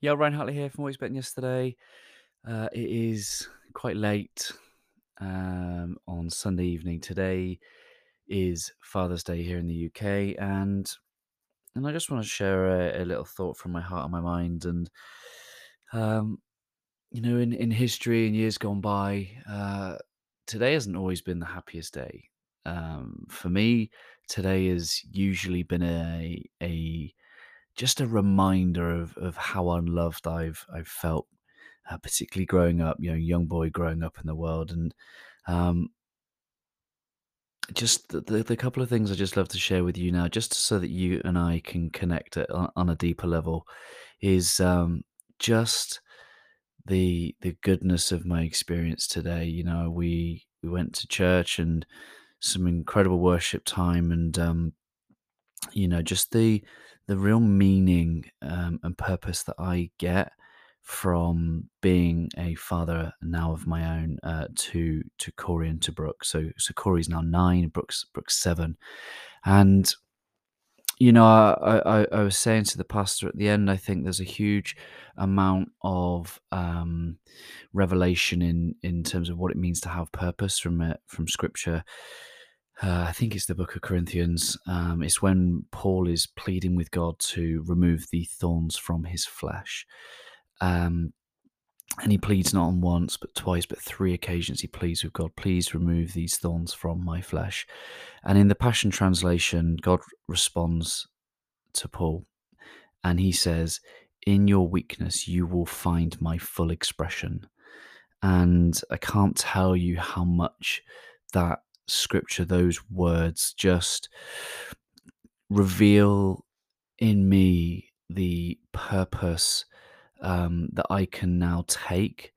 Yeah, Ryan Hartley here from Always Better Than Yesterday. Uh, it is quite late um, on Sunday evening. Today is Father's Day here in the UK, and and I just want to share a, a little thought from my heart and my mind. And um, you know, in in history and years gone by, uh, today hasn't always been the happiest day. Um, for me, today has usually been a a just a reminder of of how unloved I've I've felt, uh, particularly growing up, you know, young boy growing up in the world, and um, just the, the the couple of things I just love to share with you now, just so that you and I can connect on, on a deeper level, is um, just the the goodness of my experience today. You know, we we went to church and some incredible worship time, and um, you know just the the real meaning um, and purpose that I get from being a father now of my own uh, to to Corey and to Brooke. So so Corey's now nine, Brooks Brooks seven, and you know I, I I was saying to the pastor at the end, I think there's a huge amount of um, revelation in in terms of what it means to have purpose from it from Scripture uh, I think it's the book of Corinthians. Um, it's when Paul is pleading with God to remove the thorns from his flesh. Um, and he pleads not on once, but twice, but three occasions he pleads with God, please remove these thorns from my flesh. And in the Passion Translation, God responds to Paul and he says, In your weakness, you will find my full expression. And I can't tell you how much that scripture, those words just reveal in me the purpose um, that I can now take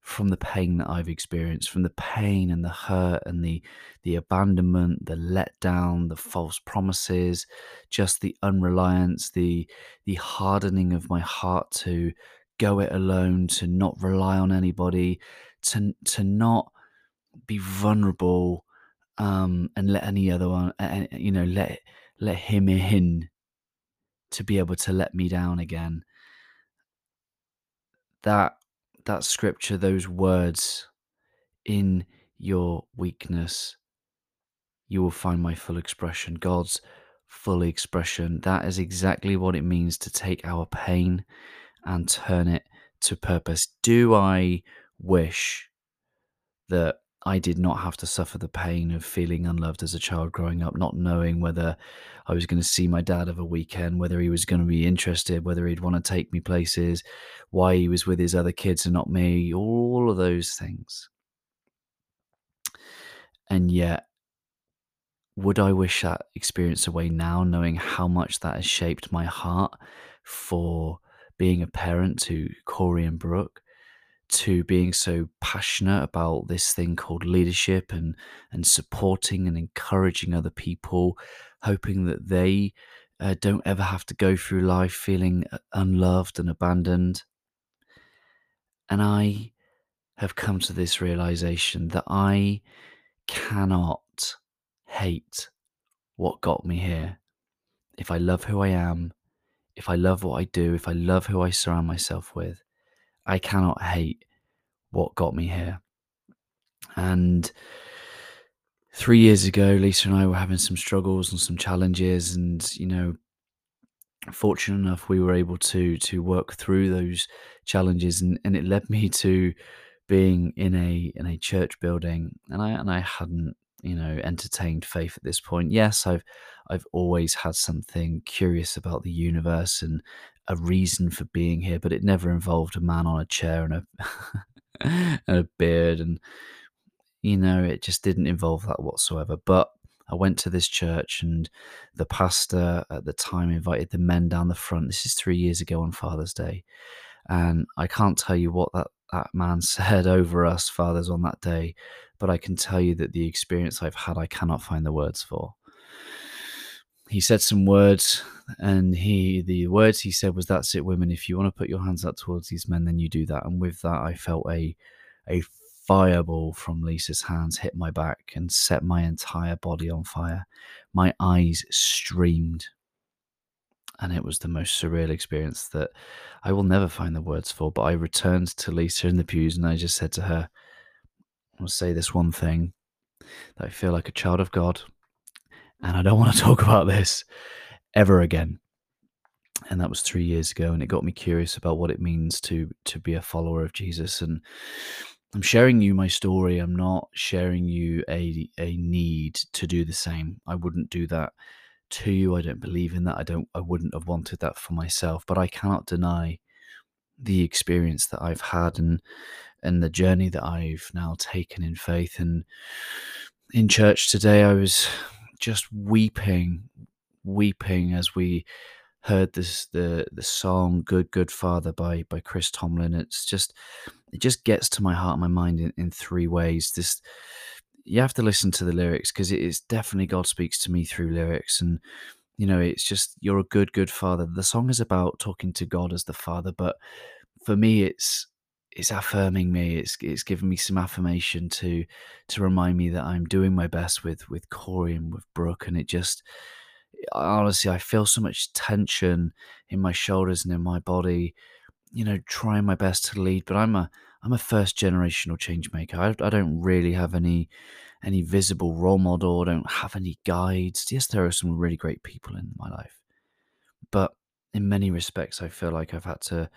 from the pain that I've experienced, from the pain and the hurt and the the abandonment, the letdown, the false promises, just the unreliance, the the hardening of my heart to go it alone, to not rely on anybody, to to not be vulnerable um, and let any other one, uh, you know, let let him in to be able to let me down again. That that scripture, those words, in your weakness, you will find my full expression. God's full expression. That is exactly what it means to take our pain and turn it to purpose. Do I wish that I did not have to suffer the pain of feeling unloved as a child growing up, not knowing whether I was going to see my dad of a weekend, whether he was going to be interested, whether he'd want to take me places, why he was with his other kids and not me, all of those things. And yet, would I wish that experience away now, knowing how much that has shaped my heart for being a parent to Corey and Brooke? To being so passionate about this thing called leadership and and supporting and encouraging other people hoping that they uh, don't ever have to go through life feeling uh, unloved and abandoned. And i have come to this realization that i cannot hate what got me here. If i love who i am if i love what i do if i love who i surround myself with I cannot hate what got me here. And three years ago, Lisa and I were having some struggles and some challenges, and you know, fortunate enough, we were able to to work through those challenges, and, and it led me to being in a in a church building, and I and I hadn't you know entertained faith at this point. Yes, I've I've always had something curious about the universe and a reason for being here, but it never involved a man on a chair and a and a beard and you know it just didn't involve that whatsoever but I went to this church and the pastor at the time invited the men down the front. This is three years ago on Father's Day. And I can't tell you what that, that man said over us fathers on that day, but I can tell you that the experience I've had, I cannot find the words for. He said some words, and he the words he said was, "That's it, women. If you want to put your hands up towards these men, then you do that." And with that, I felt a a fireball from Lisa's hands hit my back and set my entire body on fire. My eyes streamed. And it was the most surreal experience that I will never find the words for. But I returned to Lisa in the pews and I just said to her, I'll say this one thing that I feel like a child of God, and I don't want to talk about this ever again. And that was three years ago, and it got me curious about what it means to to be a follower of Jesus. And I'm sharing you my story. I'm not sharing you a a need to do the same. I wouldn't do that to you. I don't believe in that. I don't I wouldn't have wanted that for myself, but I cannot deny the experience that I've had and and the journey that I've now taken in faith and in church today I was just weeping weeping as we heard this the the song good good father by by chris tomlin it's just it just gets to my heart and my mind in, in three ways this you have to listen to the lyrics because it is definitely God speaks to me through lyrics. And, you know, it's just, you're a good, good father. The song is about talking to God as the father, but for me, it's, it's affirming me. It's it's giving me some affirmation to to remind me that I'm doing my best with with Corey and with Brooke, and it just honestly I feel so much tension in my shoulders and in my body. You know, trying my best to lead, but I'm a I'm a first generational change maker. I, I don't really have any any visible role model. I don't have any guides. Yes, there are some really great people in my life, but in many respects, I feel like I've had to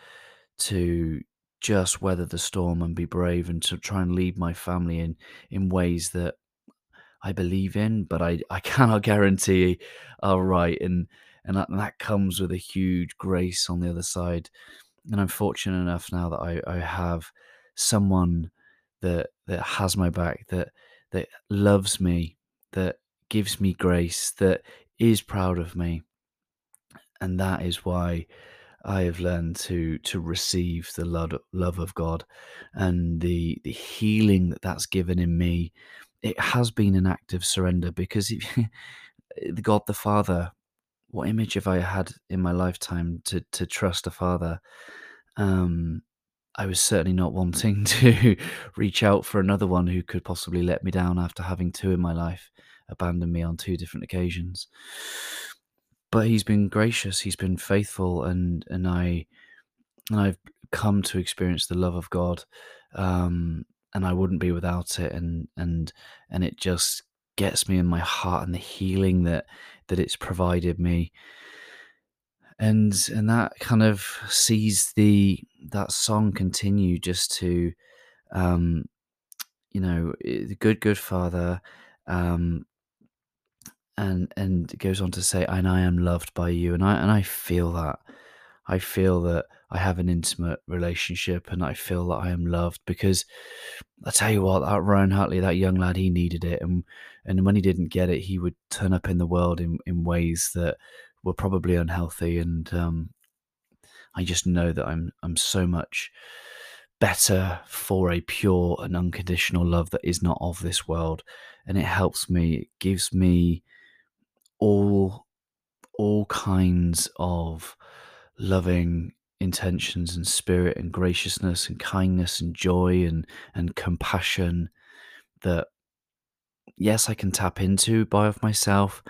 to just weather the storm and be brave and to try and lead my family in in ways that I believe in, but I I cannot guarantee are right, and and that, and that comes with a huge grace on the other side. And I'm fortunate enough now that I, I have someone that that has my back, that that loves me, that gives me grace, that is proud of me. And that is why I have learned to to receive the love, love of God and the the healing that that's given in me. It has been an act of surrender because if, God the Father, what image have I had in my lifetime to to trust a Father? Um, I was certainly not wanting to reach out for another one who could possibly let me down after having two in my life abandon me on two different occasions. But he's been gracious, he's been faithful, and and I and I've come to experience the love of God, um, and I wouldn't be without it. And and and it just gets me in my heart and the healing that that it's provided me and and that kind of sees the that song continue just to um you know the good good father um and and goes on to say and i am loved by you. And i and i feel that. I feel that i have an intimate relationship and i feel that i am loved because i tell you what that ryan hartley that young lad he needed it and and when he didn't get it he would turn up in the world in in ways that were probably unhealthy, and um, I just know that I'm I'm so much better for a pure and unconditional love that is not of this world, and it helps me. It gives me all all kinds of loving intentions and spirit and graciousness and kindness and joy and and compassion that yes I can tap into by of myself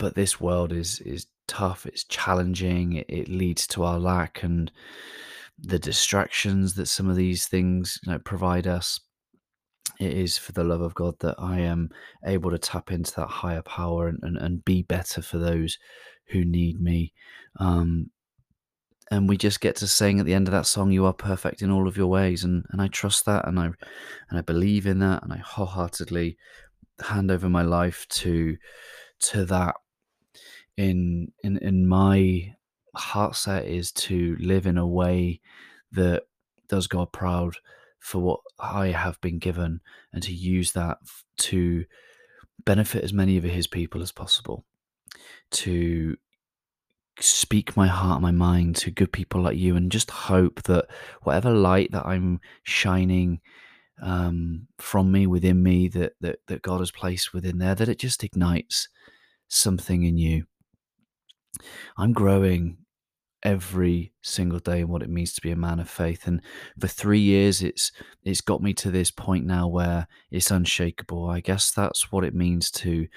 but this world is is tough it's challenging it, it, leads to our lack and the distractions that some of these things you know, provide us. It is for the love of god that i am able to tap into that higher power and, and, and be better for those who need me. Um, and we just get to sing at the end of that song you are perfect in all of your ways and and i trust that and i and i believe in that and i wholeheartedly hand over my life to to that in in in my heart set is to live in a way that does God proud for what I have been given and to use that to benefit as many of his people as possible. To speak my heart my mind to good people like you and just hope that whatever light that I'm shining um, from me within me that, that that God has placed within there that it just ignites something in you I'm growing every single day in what it means to be a man of faith and for 3 years it's it's got me to this point now where it's unshakable. I guess that's what it means to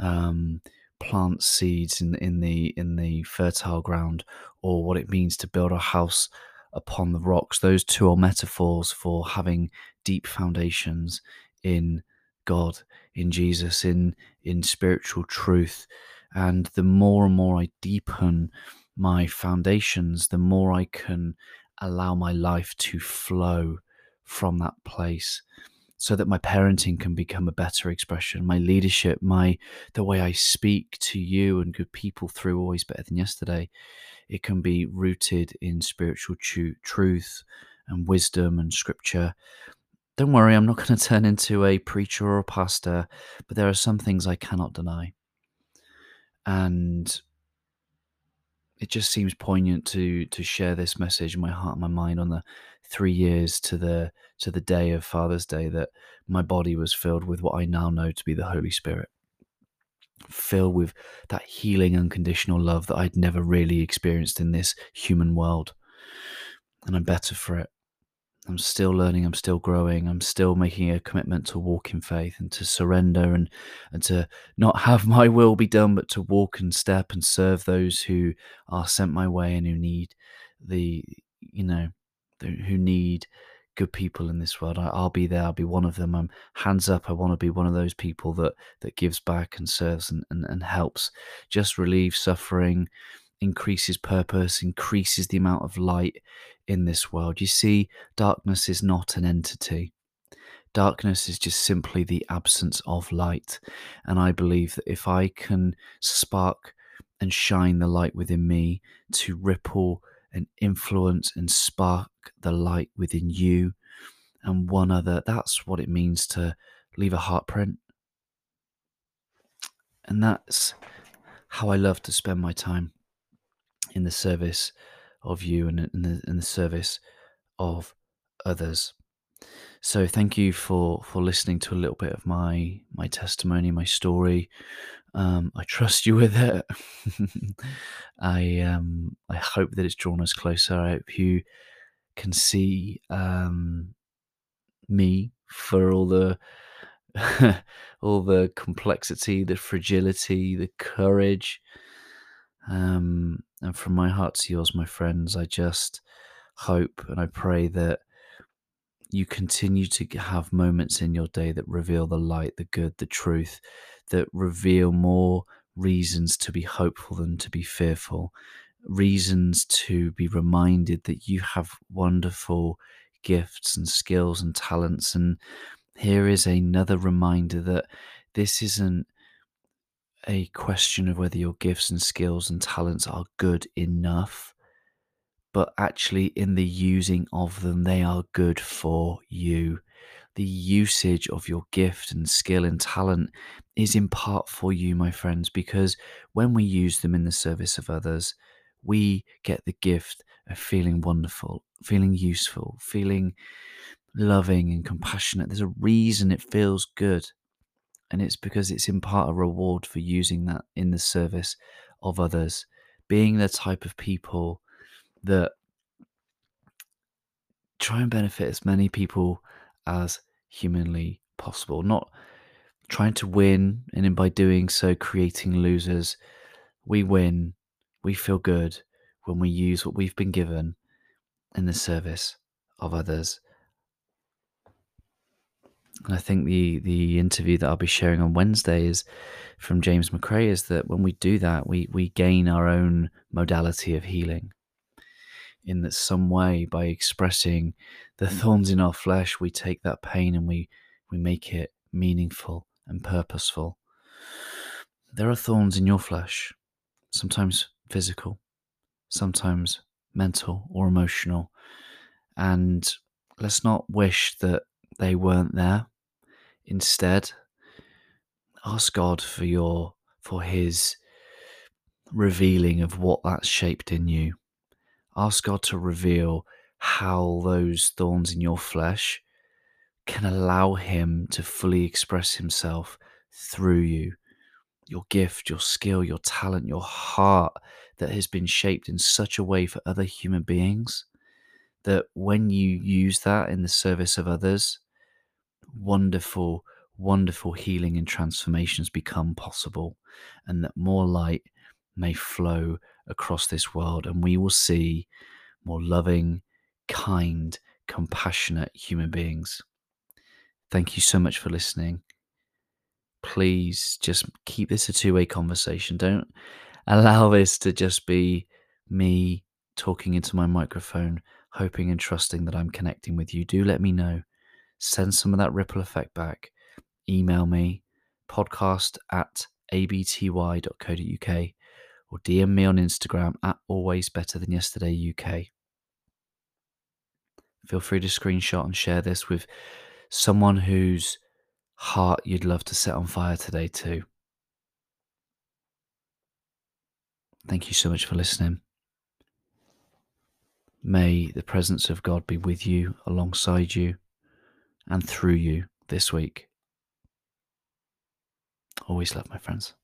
um, plant seeds in in the in the fertile ground or what it means to build a house upon the rocks. Those two are metaphors for having deep foundations in God in Jesus in in spiritual truth and the more and more I deepen my foundations the more I can allow my life to flow from that place so that my parenting can become a better expression my leadership my the way i speak to you and good people through always better than yesterday. It can be rooted in spiritual truth and wisdom and scripture. Don't worry i'm not going to turn into a preacher or a pastor but there are some things i cannot deny and it just seems poignant to to share this message in my heart and my mind on the three years to the to the day of Father's Day that my body was filled with what I now know to be the Holy Spirit. Filled with that healing unconditional love that I'd never really experienced in this human world. And I'm better for it. I'm still learning, I'm still growing, I'm still making a commitment to walk in faith and to surrender and, and to not have my will be done, but to walk and step and serve those who are sent my way and who need the, you know, who need good people in this world. I, will be there. I'll be one of them. I'm hands up. I want to be one of those people that that gives back and serves and, and, and helps, just relieve suffering, increases purpose, increases the amount of light in this world. You see, darkness is not an entity. Darkness is just simply the absence of light. And I believe that if I can spark and shine the light within me to ripple and influence and spark the light within you and one other, that's what it means to leave a heartprint. And that's how I love to spend my time in the service of you and in the, in the service of others. So thank you for for listening to a little bit of my my testimony, my story. Um, I trust you with it. I um, I hope that it's drawn us closer. I hope you can see um, me for all the all the complexity, the fragility, the courage, um, and from my heart to yours, my friends, I just hope and I pray that you continue to have moments in your day that reveal the light, the good, the truth, that reveal more reasons to be hopeful than to be fearful, reasons to be reminded that you have wonderful gifts and skills and talents. And here is another reminder that this isn't a question of whether your gifts and skills and talents are good enough, but actually in the using of them, they are good for you. The usage of your gift and skill and talent is in part for you, my friends, because when we use them in the service of others, we get the gift of feeling wonderful, feeling useful, feeling loving and compassionate. There's a reason it feels good and it's because it's in part a reward for using that in the service of others. Being the type of people that try and benefit as many people as humanly possible. Not trying to win and in by doing so creating losers. We win we feel good when we use what we've been given in the service of others I think the the interview that I'll be sharing on Wednesday is from James McRae is that when we do that, we we gain our own modality of healing. In that some way, by expressing the mm. thorns in our flesh, we take that pain and we we make it meaningful and purposeful. There are thorns in your flesh, sometimes physical, sometimes mental or emotional. And let's not wish that they weren't there. Instead, ask God for your for his revealing of what that's shaped in you. Ask God to reveal how those thorns in your flesh can allow him to fully express himself through you. Your gift, your skill, your talent, your heart that has been shaped in such a way for other human beings that when you use that in the service of others, wonderful, wonderful healing and transformations become possible, and that more light may flow across this world, and we will see more loving, kind, compassionate human beings. Thank you so much for listening. Please just keep this a two way conversation. Don't allow this to just be me talking into my microphone, hoping and trusting that I'm connecting with you. Do let me know. Send some of that ripple effect back. Email me, podcast at abty.co.uk, or DM me on Instagram at always better than yesterday UK. Feel free to screenshot and share this with someone whose heart you'd love to set on fire today, too. Thank you so much for listening. May the presence of God be with you, alongside you, and through you this week. Always love, my friends.